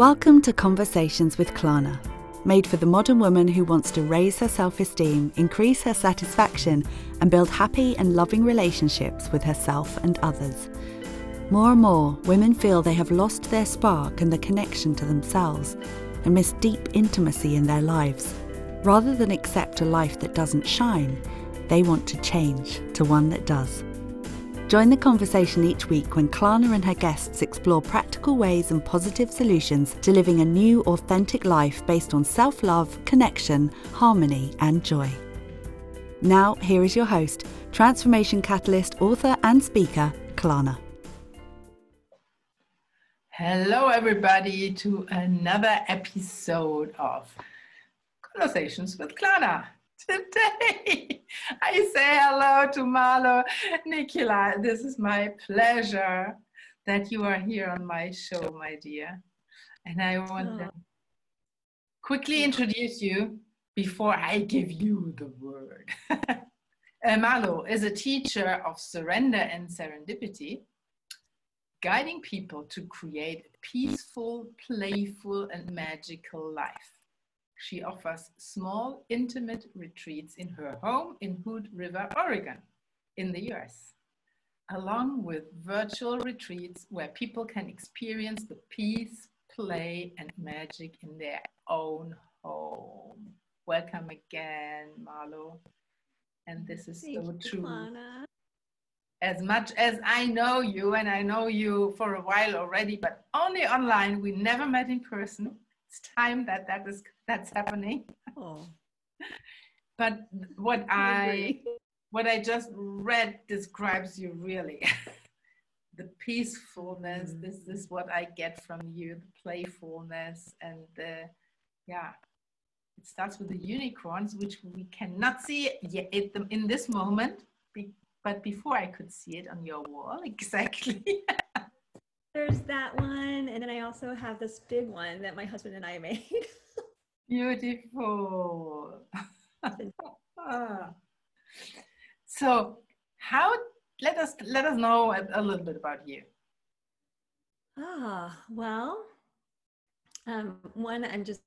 Welcome to Conversations with Klana, made for the modern woman who wants to raise her self esteem, increase her satisfaction, and build happy and loving relationships with herself and others. More and more, women feel they have lost their spark and the connection to themselves and miss deep intimacy in their lives. Rather than accept a life that doesn't shine, they want to change to one that does. Join the conversation each week when Klana and her guests explore practical ways and positive solutions to living a new, authentic life based on self love, connection, harmony, and joy. Now, here is your host, transformation catalyst, author, and speaker, Klana. Hello, everybody, to another episode of Conversations with Klana today. I say hello to Marlo Nicola. This is my pleasure that you are here on my show, my dear. And I want to oh. quickly introduce you before I give you the word. uh, Marlo is a teacher of surrender and serendipity, guiding people to create a peaceful, playful, and magical life. She offers small, intimate retreats in her home in Hood River, Oregon, in the US, along with virtual retreats where people can experience the peace, play, and magic in their own home. Welcome again, Marlo. And this is Thank so true. As much as I know you, and I know you for a while already, but only online, we never met in person it's time that that is that's happening. Oh. but what I what I just read describes you really. the peacefulness, mm. this is what I get from you, the playfulness and the yeah. It starts with the unicorns, which we cannot see yet in this moment, but before I could see it on your wall, exactly. There's that one. And then I also have this big one that my husband and I made. Beautiful. so how let us let us know a, a, little bit about you. Ah, well, um, one, I'm just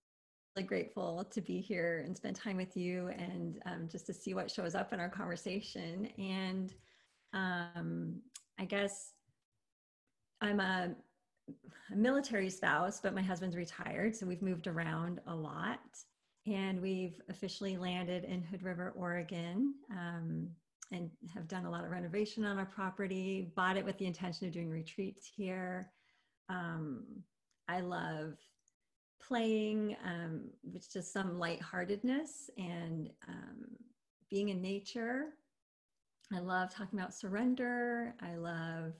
really grateful to be here and spend time with you and um, just to see what shows up in our conversation. And um, I guess I'm a, a military spouse, but my husband's retired, so we've moved around a lot. And we've officially landed in Hood River, Oregon, um, and have done a lot of renovation on our property, bought it with the intention of doing retreats here. Um, I love playing, um, with just some lightheartedness and um, being in nature. I love talking about surrender. I love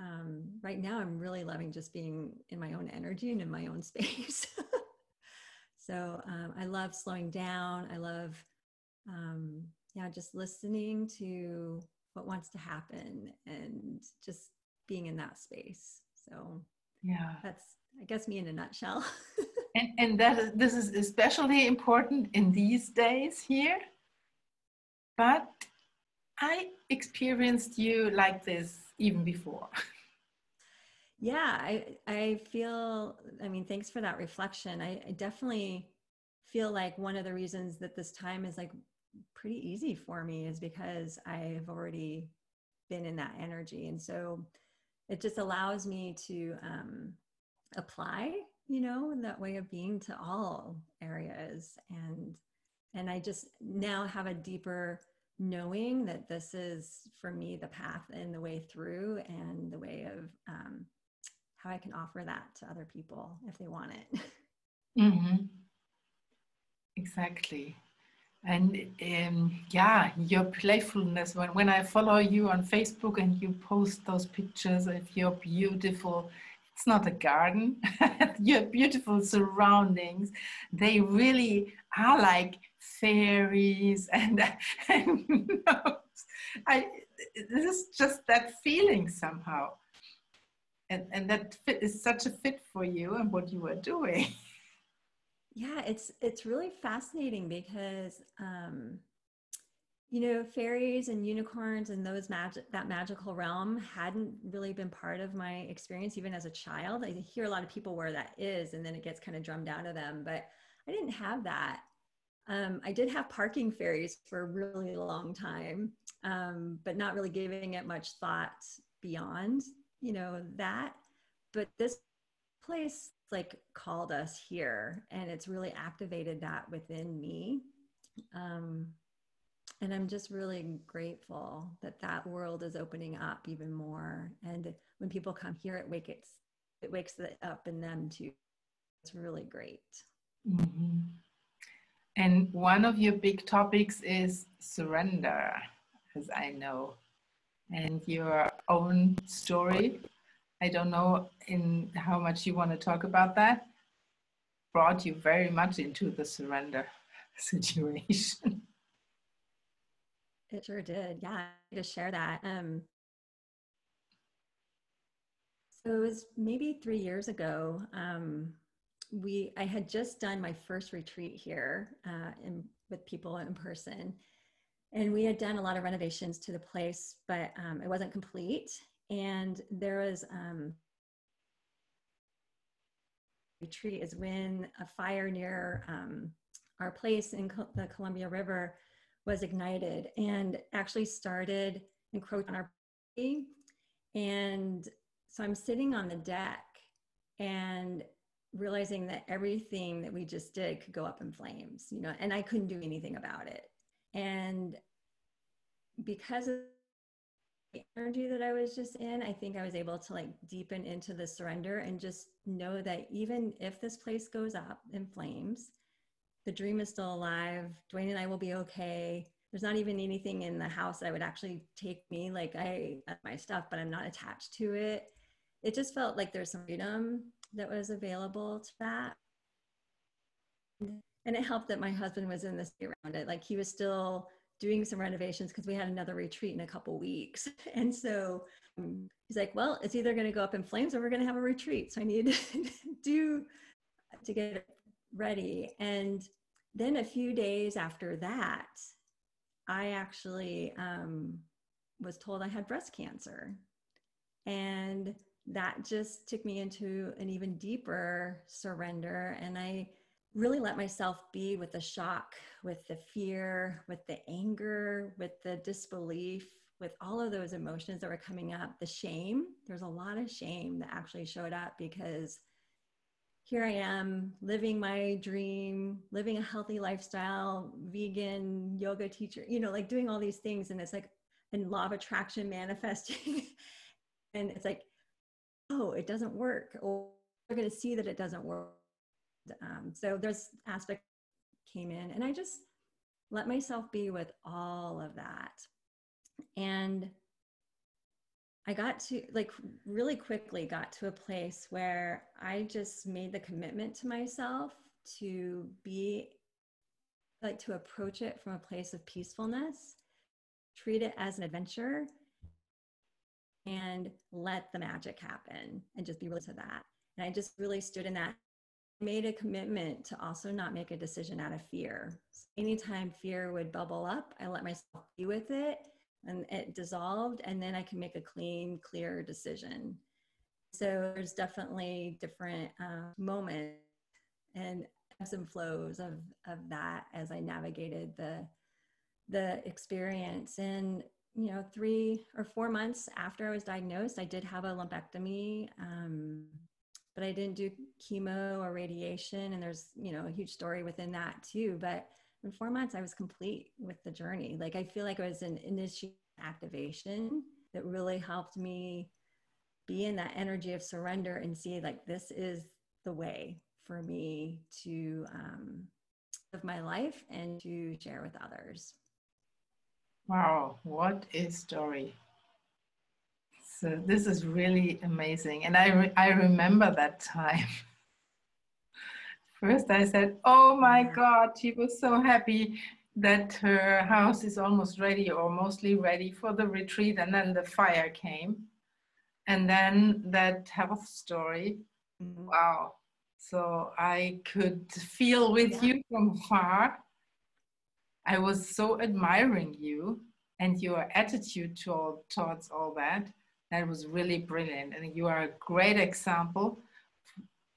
um, right now i'm really loving just being in my own energy and in my own space. So um, i love slowing down. I love um, yeah just listening to what wants to happen and just being in that space. So yeah. that's i guess me in a nutshell. And and that is this is especially important in these days here. But i experienced you like this even before. Yeah, I I feel. I mean, thanks for that reflection. I, I definitely feel like one of the reasons that this time is like pretty easy for me is because I've already been in that energy, and so it just allows me to um, apply, you know, that way of being to all areas, and and I just now have a deeper knowing that this is for me the path and the way through and the way of um, how I can offer that to other people if they want it. Mm-hmm. Exactly. And um, yeah, your playfulness. When, when I follow you on Facebook and you post those pictures of your beautiful, it's not a garden, your beautiful surroundings, they really are like fairies and, and I, this is just that feeling somehow. And, and that fit is such a fit for you and what you are doing. Yeah, it's it's really fascinating because um, you know, fairies and unicorns and those magic that magical realm hadn't really been part of my experience even as a child. I hear a lot of people where that is, and then it gets kind of drummed out of them, but I didn't have that. Um, I did have parking fairies for a really long time, um, but not really giving it much thought beyond, you know, that. But this place like called us here, and it's really activated that within me. Um, and i'm just really grateful that that world is opening up even more and when people come here it wakes it wakes it up in them too it's really great mm-hmm. And one of your big topics is surrender as i know and your own story i don't know in how much you want to talk about that brought you very much into the surrender situation it sure did. Yeah, to share that. Um, so it was maybe three years ago. Um, we I had just done my first retreat here uh, in, with people in person, and we had done a lot of renovations to the place, but um, it wasn't complete. And there was um, retreat is when a fire near um, our place in Co- the Columbia River was ignited and actually started encroaching on our property. And so I'm sitting on the deck and realizing that everything that we just did could go up in flames, you know, and I couldn't do anything about it. And because of the energy that I was just in, I think I was able to like deepen into the surrender and just know that even if this place goes up in flames, the dream is still alive. Dwayne and I will be okay. There's not even anything in the house that would actually take me. Like I my stuff, but I'm not attached to it. It just felt like there's some freedom that was available to that. And it helped that my husband was in this around it. Like he was still doing some renovations because we had another retreat in a couple weeks. And so um, he's like, well, it's either going to go up in flames or we're going to have a retreat. So I need to do to get it ready. And then a few days after that, I actually um, was told I had breast cancer. And that just took me into an even deeper surrender. And I really let myself be with the shock, with the fear, with the anger, with the disbelief, with all of those emotions that were coming up, the shame. There's a lot of shame that actually showed up because here I am living my dream, living a healthy lifestyle, vegan, yoga teacher, you know, like doing all these things. And it's like, and law of attraction manifesting. and it's like, oh, it doesn't work. Or we're going to see that it doesn't work. Um, so there's aspect came in and I just let myself be with all of that. And I got to like really quickly got to a place where I just made the commitment to myself to be like to approach it from a place of peacefulness, treat it as an adventure, and let the magic happen and just be really to that. And I just really stood in that, made a commitment to also not make a decision out of fear. So anytime fear would bubble up, I let myself be with it and it dissolved and then i can make a clean clear decision so there's definitely different uh, moments and ebbs and flows of of that as i navigated the the experience and you know three or four months after i was diagnosed i did have a lumpectomy um, but i didn't do chemo or radiation and there's you know a huge story within that too. But in four months i was complete with the journey. Like i feel like it was an initial activation that really helped me be in that energy of surrender and see like this is the way for me to um, live my life and to share with others wow what a story so this is really amazing and i re- i remember that time First, I said, Oh my God, she was so happy that her house is almost ready or mostly ready for the retreat. And then the fire came. And then that health story. Mm-hmm. Wow. So I could feel with yeah. you from far. I was so admiring you and your attitude to, towards all that. That was really brilliant. And you are a great example.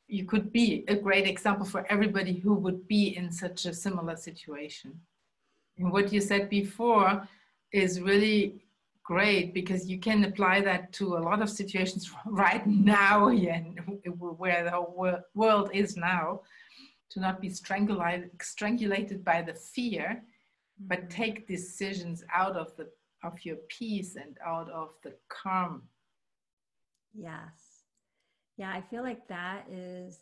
You could be a great example for everybody who would be in such a similar situation. And what you said before is really great because you can apply that to a lot of situations right now and where the whole world is now to not be strangulated by the fear but take decisions out of the of your peace and out of the calm. Yes. Yeah i feel like that is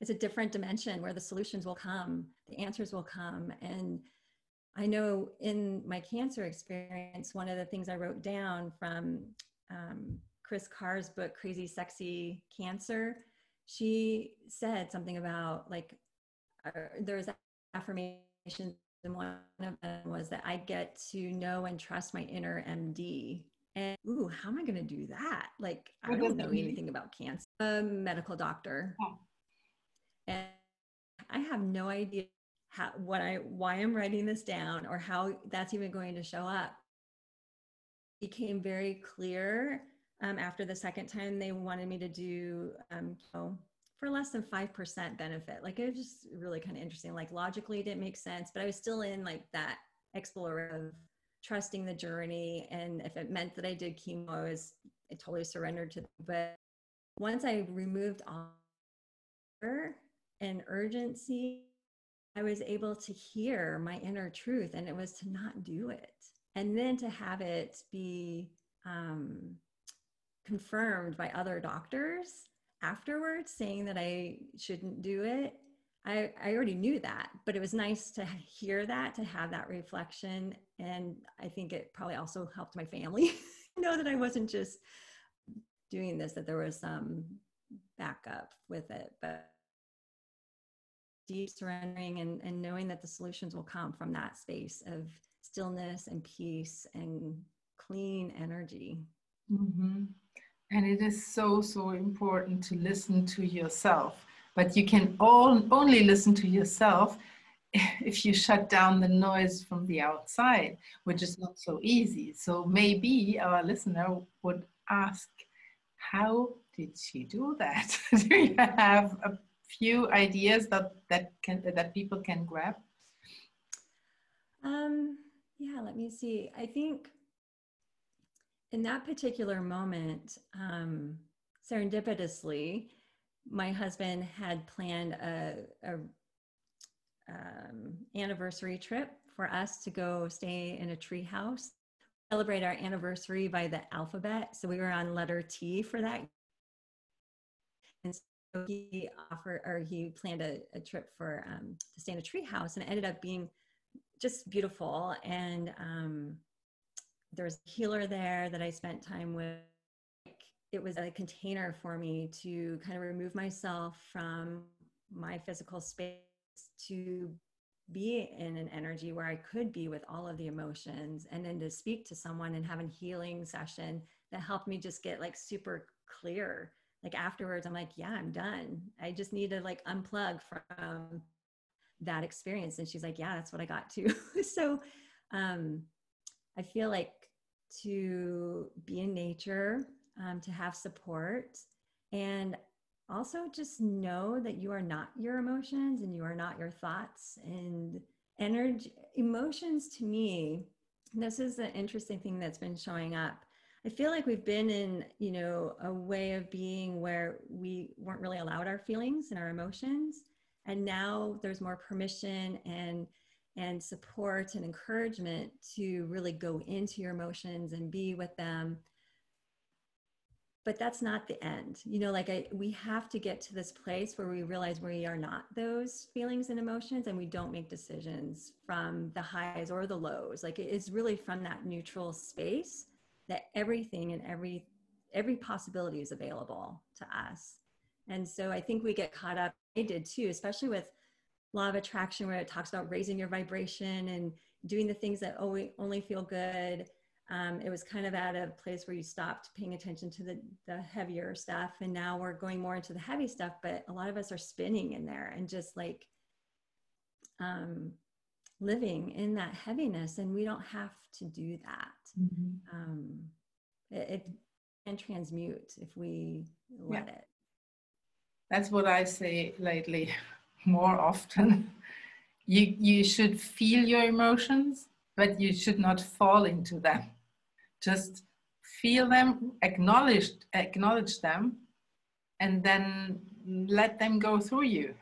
it's a different dimension where the solutions will come the answers will come. And i know in my cancer experience one of the things i wrote down from um, kris carr's book crazy sexy cancer she said something about like uh, there's affirmations and one of them was that I get to know and trust my inner MD. And ooh, how am I going to do that? Like, I don't know anything about cancer. A medical doctor, oh. and I have no idea how what I why I'm writing this down or how that's even going to show up. It became very clear um, after the second time they wanted me to do um, you know, for less than 5% benefit. Like it was just really kind of interesting. Like logically it didn't make sense, but I was still in like that explorative trusting the journey. And if it meant that I did chemo, I was I totally surrendered to but once I removed all and urgency, I was able to hear my inner truth and it was to not do it. And then to have it be um, confirmed by other doctors afterwards saying that I shouldn't do it. I, I already knew that, but it was nice to hear that, to have that reflection. And I think it probably also helped my family know that I wasn't just doing this, that there was some backup with it. But deep surrendering and, and knowing that the solutions will come from that space of stillness and peace and clean energy. Mm-hmm. And it is so, so important to listen to yourself. But you can all, only listen to yourself if you shut down the noise from the outside, which is not so easy. So maybe our listener would ask, how did she do that? do you have a few ideas that, that, can, that people can grab? Um, yeah, let me see. I think in that particular moment, um, serendipitously, my husband had planned a, a um, anniversary trip for us to go stay in a tree house, celebrate our anniversary by the alphabet. So we were on letter T for that. And so he offered, or he planned a, a trip for um, to stay in a tree house, and it ended up being just beautiful. And um, there was a healer there that I spent time with. It was a container for me to kind of remove myself from my physical space to be in an energy where I could be with all of the emotions and then to speak to someone and have a healing session that helped me just get like super clear. Like afterwards, I'm like, yeah, I'm done. I just need to like unplug from that experience. And she's like, yeah, that's what I got to. so um, I feel like to be in nature, um, to have support, and also just know that you are not your emotions and you are not your thoughts and energy emotions to me this is an interesting thing that's been showing up. I feel like we've been in you know a way of being where we weren't really allowed our feelings and our emotions and now there's more permission and and support and encouragement to really go into your emotions and be with them. But that's not the end. You know like I, we have to get to this place where we realize we are not those feelings and emotions and we don't make decisions from the highs or the lows. Like it is really from that neutral space that everything and every every possibility is available to us. And so i think we get caught up i did too especially with law of attraction where it talks about raising your vibration and doing the things that only, only feel good. Um, it was kind of at a place where you stopped paying attention to the, the heavier stuff. And now we're going more into the heavy stuff, but a lot of us are spinning in there and just like um, living in that heaviness and we don't have to do that mm-hmm. um, it, it, can transmute if we let yeah. it that's what i say lately more often. You you should feel your emotions but you should not fall into them. Just feel them acknowledge acknowledge them and then let them go through you.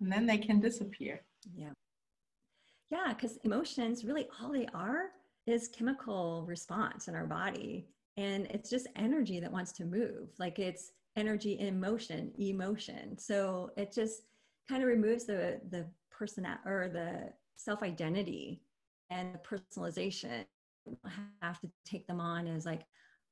And then they can disappear. Yeah. Yeah because emotions really all they are is chemical response in our body. And it's just energy that wants to move. Like it's energy in motion emotion. So it just kind of removes the the person or the self identity and the personalization. Have to take them on as like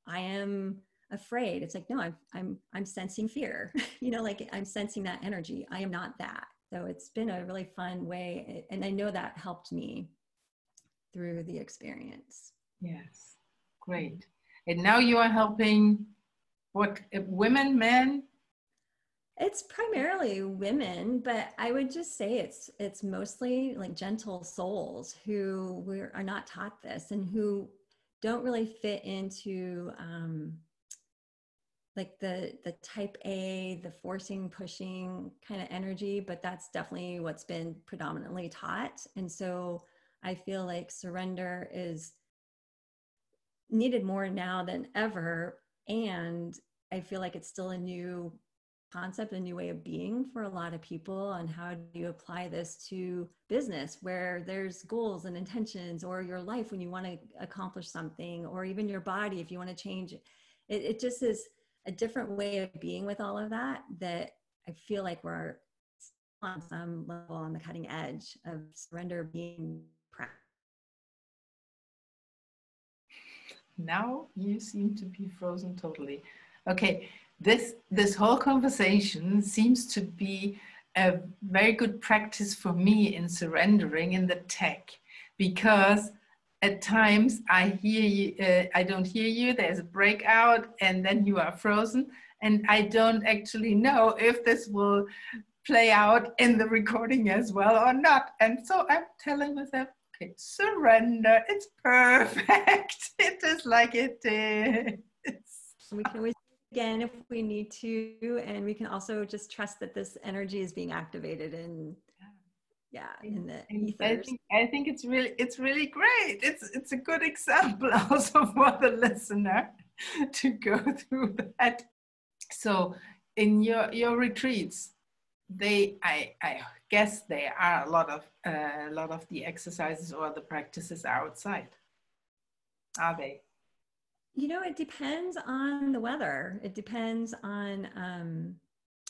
i am afraid. It's like no i'm i'm i'm sensing fear. You know like i'm sensing that energy. I am not that. So it's been a really fun way and i know that helped me through the experience. Yes. Great. And now you are helping what women men it's primarily women, but I would just say it's it's mostly like gentle souls who we are not taught this and who don't really fit into um, like the the type A, the forcing, pushing kind of energy. But that's definitely what's been predominantly taught, and so I feel like surrender is needed more now than ever, and I feel like it's still a new concept, a new way of being for a lot of people. And how do you apply this to business where there's goals and intentions, or your life when you want to accomplish something, or even your body if you want to change it? It, just is a different way of being with all of that that I feel like we're on some level on the cutting edge of surrender being practiced. Now you seem to be frozen totally. Okay, this this whole conversation seems to be a very good practice for me in surrendering in the tech because at times I hear you, uh, I don't hear you, there's a breakout, and then you are frozen, and I don't actually know if this will play out in the recording as well or not. And so I'm telling myself, okay, surrender, it's perfect. it is like it is. We can again if we need to and we can also just trust that this energy is being activated in yeah. in the ethers. I think, I think it's really it's really great. It's it's a good example also for the listener to go through that. So in your your retreats they i i guess there are a lot of uh, a lot of the exercises or the practices outside. Are they you know, it depends on the weather. It depends on um,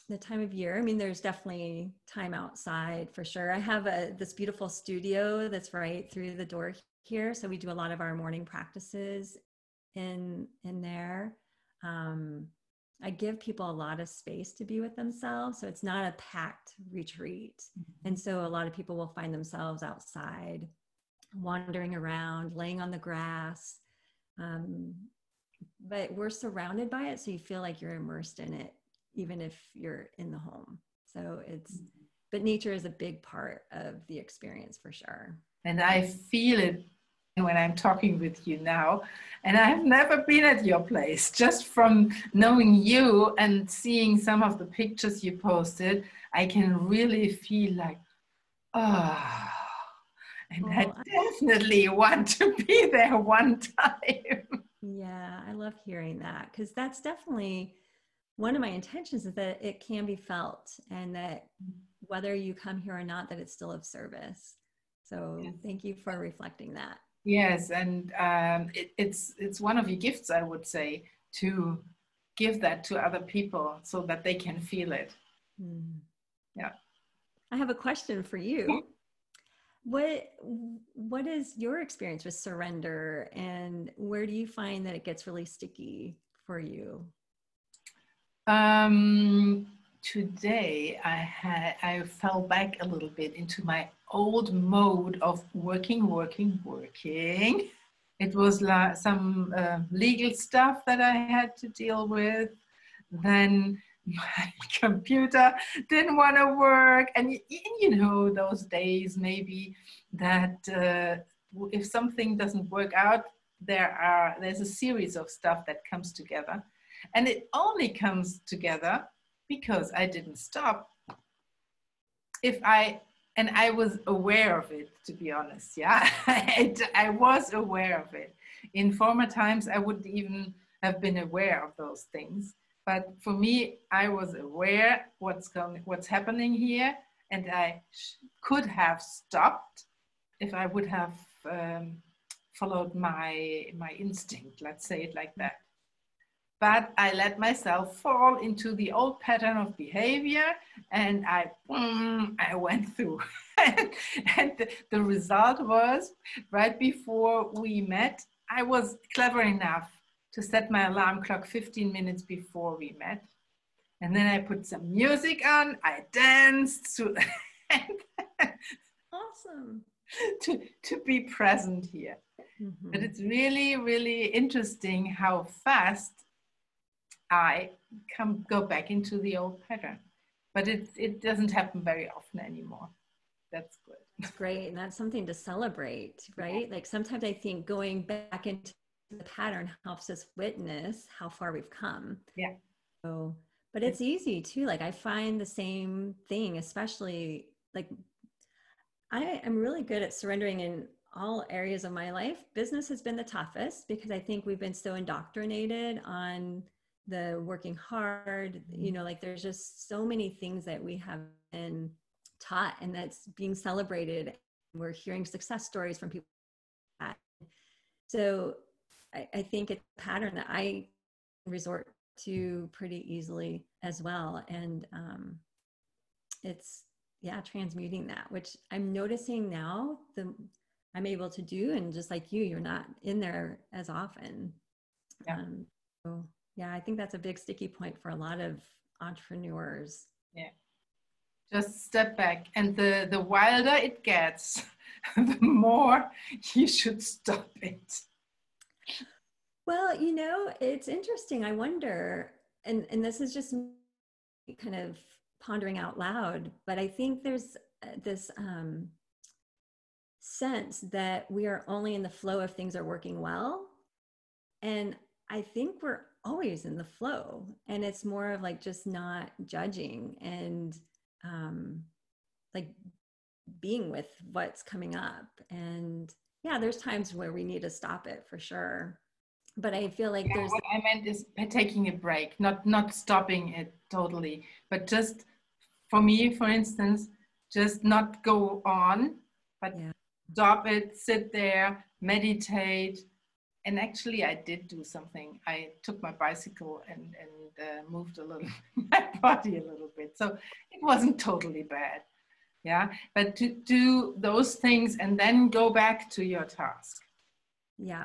the time of year. I mean, there's definitely time outside for sure. I have a this beautiful studio that's right through the door here, so we do a lot of our morning practices in in there. Um, I give people a lot of space to be with themselves, so it's not a packed retreat. Mm-hmm. And so a lot of people will find themselves outside, wandering around, laying on the grass. Um, but we're surrounded by it so you feel like you're immersed in it even if you're in the home. So it's mm-hmm. but nature is a big part of the experience for sure. And i feel it when i'm talking with you now. And i've never been at your place. Just from knowing you and seeing some of the pictures you posted i can really feel like oh and I definitely want to be there one time. Yeah, I love hearing that because that's definitely one of my intentions is that it can be felt and that whether you come here or not, that it's still of service. So yes. thank you for reflecting that. Yes, and um, it, it's it's one of your gifts, I would say, to give that to other people so that they can feel it. Mm. Yeah. I have a question for you what what is your experience with surrender and where do you find that it gets really sticky for you? Um today i had i fell back a little bit into my old mode of working working working. It was like some uh, legal stuff that i had to deal with. Then my computer didn't want to work. And you, know, those days maybe that uh, if something doesn't work out, there are there's a series of stuff that comes together, and it only comes together because I didn't stop. If I and I was aware of it, to be honest, yeah, I, I was aware of it. In former times, I wouldn't even have been aware of those things. But for me, I was aware what's going, what's happening here, and I could have stopped if I would have um, followed my my instinct. Let's say it like that. But I let myself fall into the old pattern of behavior, and I I went through. and the, the result was right before we met, I was clever enough to set my alarm clock 15 minutes before we met. And then I put some music on, I danced to awesome to, to be present here. Mm-hmm. But it's really, really interesting how fast I come go back into the old pattern. But it, it doesn't happen very often anymore. That's good. It's great. And that's something to celebrate, right? Like sometimes I think going back into the pattern helps us witness how far we've come. Yeah. So, but it's easy too. Like I find the same thing, especially like I am really good at surrendering in all areas of my life. Business has been the toughest because I think we've been so indoctrinated on the working hard. You mm-hmm. know, like there's just so many things that we have been taught and that's being celebrated. We're hearing success stories from people. So I, I think it's a pattern that I resort to pretty easily as well. And um, it's, yeah, transmuting that, which I'm noticing now the I'm able to do. And just like you, you're not in there as often. Yeah. Um, so yeah, I think that's a big sticky point for a lot of entrepreneurs. Yeah. Just step back. And the, the wilder it gets, the more you should stop it. Well, you know, it's interesting. I wonder, and, and this is just kind of pondering out loud, but I think there's uh, this um, sense that we are only in the flow if things are working well. And I think we're always in the flow. And it's more of like just not judging and um, like being with what's coming up. And yeah, there's times where we need to stop it for sure but I feel like yeah, there's. What I meant is taking a break, not not stopping it totally, but just for me, for instance, just not go on, but yeah. stop it, sit there, meditate. And actually, I did do something. I took my bicycle and and uh, moved a little my body a little bit, so it wasn't totally bad. Yeah, but to do those things and then go back to your task. Yeah,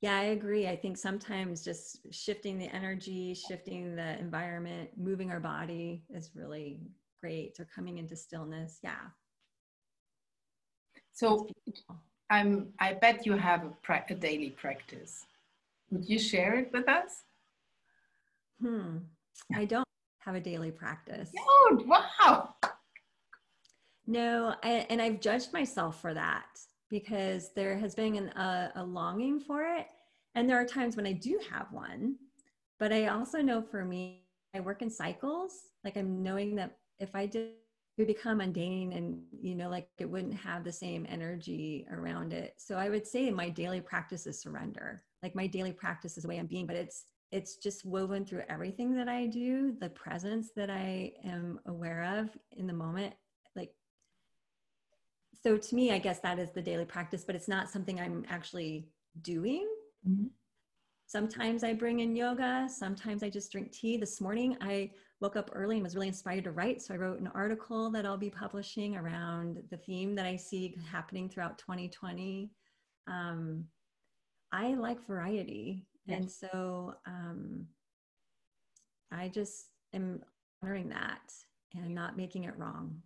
yeah, I agree. I think sometimes just shifting the energy, shifting the environment, moving our body is really great. Or coming into stillness. Yeah. So I'm, I bet you have a, pra- a daily practice. Would you share it with us? Hmm. I don't have a daily practice. Oh, wow. No, I, and I've judged myself for that because there has been an, a, a longing for it. And there are times when I do have one, but I also know for me, I work in cycles. Like I'm knowing that if I did it would become mundane and you know like it wouldn't have the same energy around it so i would say my daily practice is surrender like my daily practice is the way i'm being but it's it's just woven through everything that i do the presence that i am aware of in the moment so to me i guess that is the daily practice but it's not something i'm actually doing. Mm-hmm. sometimes i bring in yoga sometimes i just drink tea. This morning i woke up early and was really inspired to write. So i wrote an article that i'll be publishing around the theme that i see happening throughout 2020 um, i like variety. Yes. and so um, i just am honoring that and not making it wrong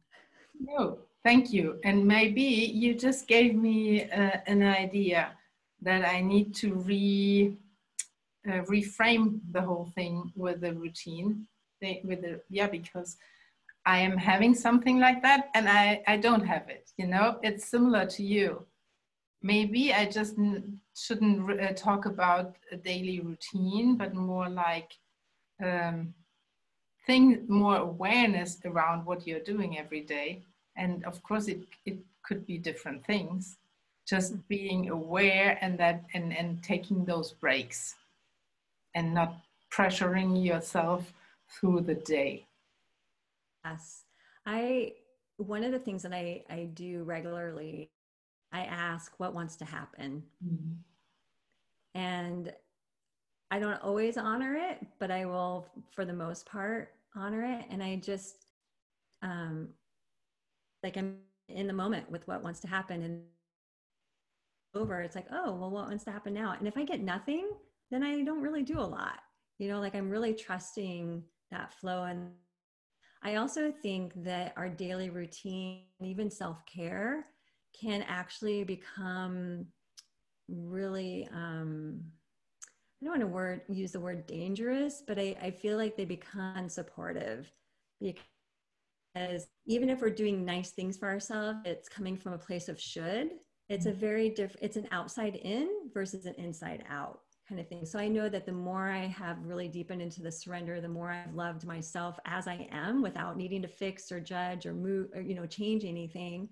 no Thank you. And maybe you just gave me uh, an idea that I need to re uh, reframe the whole thing with the routine they, with the yeah because I am having something like that and I I don't have it. You know, it's similar to you. Maybe I just shouldn't uh, talk about a daily routine, but more like um, thing more awareness around what you're doing every day. And of course, it it could be different things. Just being aware and that and and taking those breaks, and not pressuring yourself through the day. Yes. I one of the things that I, I do regularly, I ask what wants to happen. Mm-hmm. And I don't always honor it, but I will for the most part honor it. And I just um like I'm in the moment with what wants to happen and over it's like oh well what wants to happen now? And if i get nothing then i don't really do a lot you know like i'm really trusting that flow. And i also think that our daily routine even self-care can actually become really um i don't want to word use the word dangerous but i, I feel like they become supportive because even if we're doing nice things for ourselves it's coming from a place of should it's a mm-hmm. very different it's an outside in versus an inside out kind of thing. So I know that the more I have really deepened into the surrender, the more I've loved myself as I am without needing to fix or judge or move or, you know, change anything,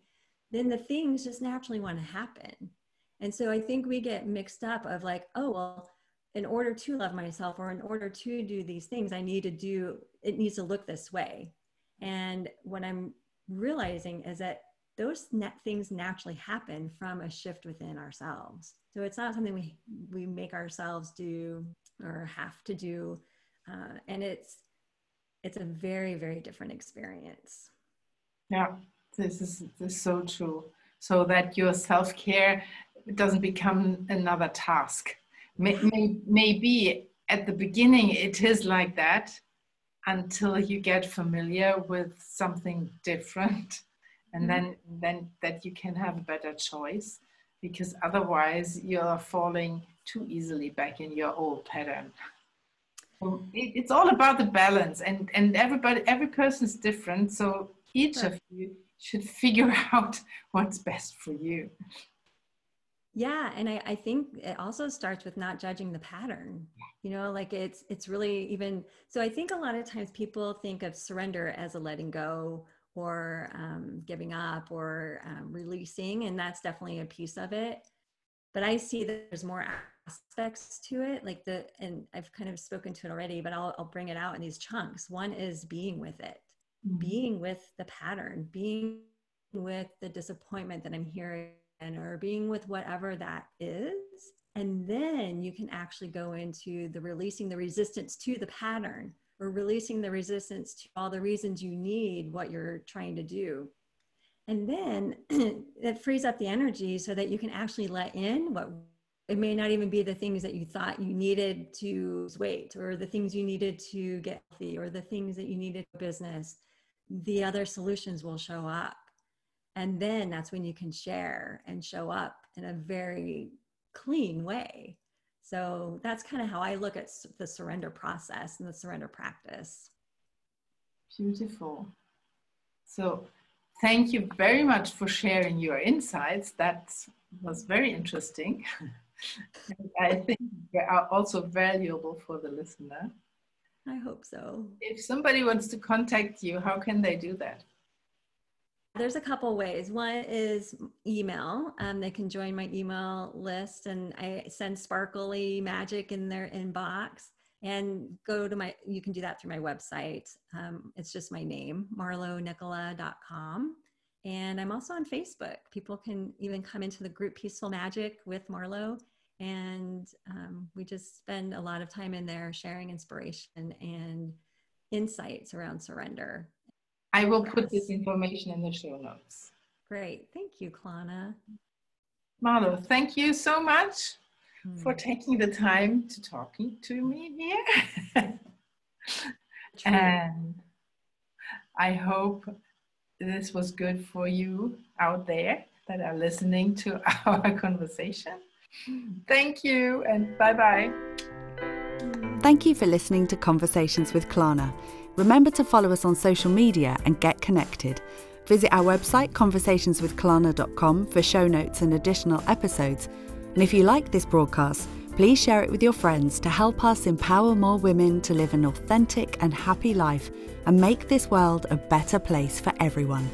then the things just naturally want to happen. And so I think we get mixed up of like, oh, well, in order to love myself or in order to do these things, I need to do, it needs to look this way. And what I'm realizing is that those things naturally happen from a shift within ourselves. So it's not something we we make ourselves do or have to do, uh, and it's it's a very very different experience. Yeah, this is this is so true. So that your self care doesn't become another task. Maybe at the beginning it is like that until you get familiar with something different and mm-hmm. then then that you can have a better choice because otherwise you're falling too easily back in your old pattern. It, it's all about the balance and and everybody every person is different so each of you should figure out what's best for you yeah and I, I think it also starts with not judging the pattern you know like it's it's really even so i think a lot of times people think of surrender as a letting go or um, giving up or um, releasing and that's definitely a piece of it but i see that there's more aspects to it like the and i've kind of spoken to it already but i'll, I'll bring it out in these chunks one is being with it mm-hmm. being with the pattern being with the disappointment that i'm hearing or being with whatever that is and then you can actually go into the releasing the resistance to the pattern or releasing the resistance to all the reasons you need what you're trying to do. And then it frees up the energy so that you can actually let in what it may not even be the things that you thought you needed to weight or the things you needed to get healthy or the things that you needed business. The other solutions will show up. And then that's when you can share and show up in a very clean way so that's kind of how I look at the surrender process and the surrender practice. Beautiful. So thank you very much for sharing your insights. That was very interesting. I think they are also valuable for the listener. I hope so. If somebody wants to contact you, how can they do that? There's a couple ways. One is email. Um, they can join my email list, and I send sparkly magic in their inbox. And go to my. You can do that through my website. Um, it's just my name, marlonicola.com. And I'm also on Facebook. People can even come into the group Peaceful Magic with Marlo. And um, we just spend a lot of time in there sharing inspiration and insights around surrender I will put this information in the show notes. Great. Thank you, Klana. Marlo, thank you so much mm. for taking the time to talking to me here. and I hope this was good for you out there that are listening to our conversation. Thank you and bye bye. Thank you for listening to Conversations with Klana. Remember to follow us on social media and get connected. Visit our website, conversationswithklana.com, for show notes and additional episodes. And if you like this broadcast, please share it with your friends to help us empower more women to live an authentic and happy life and make this world a better place for everyone.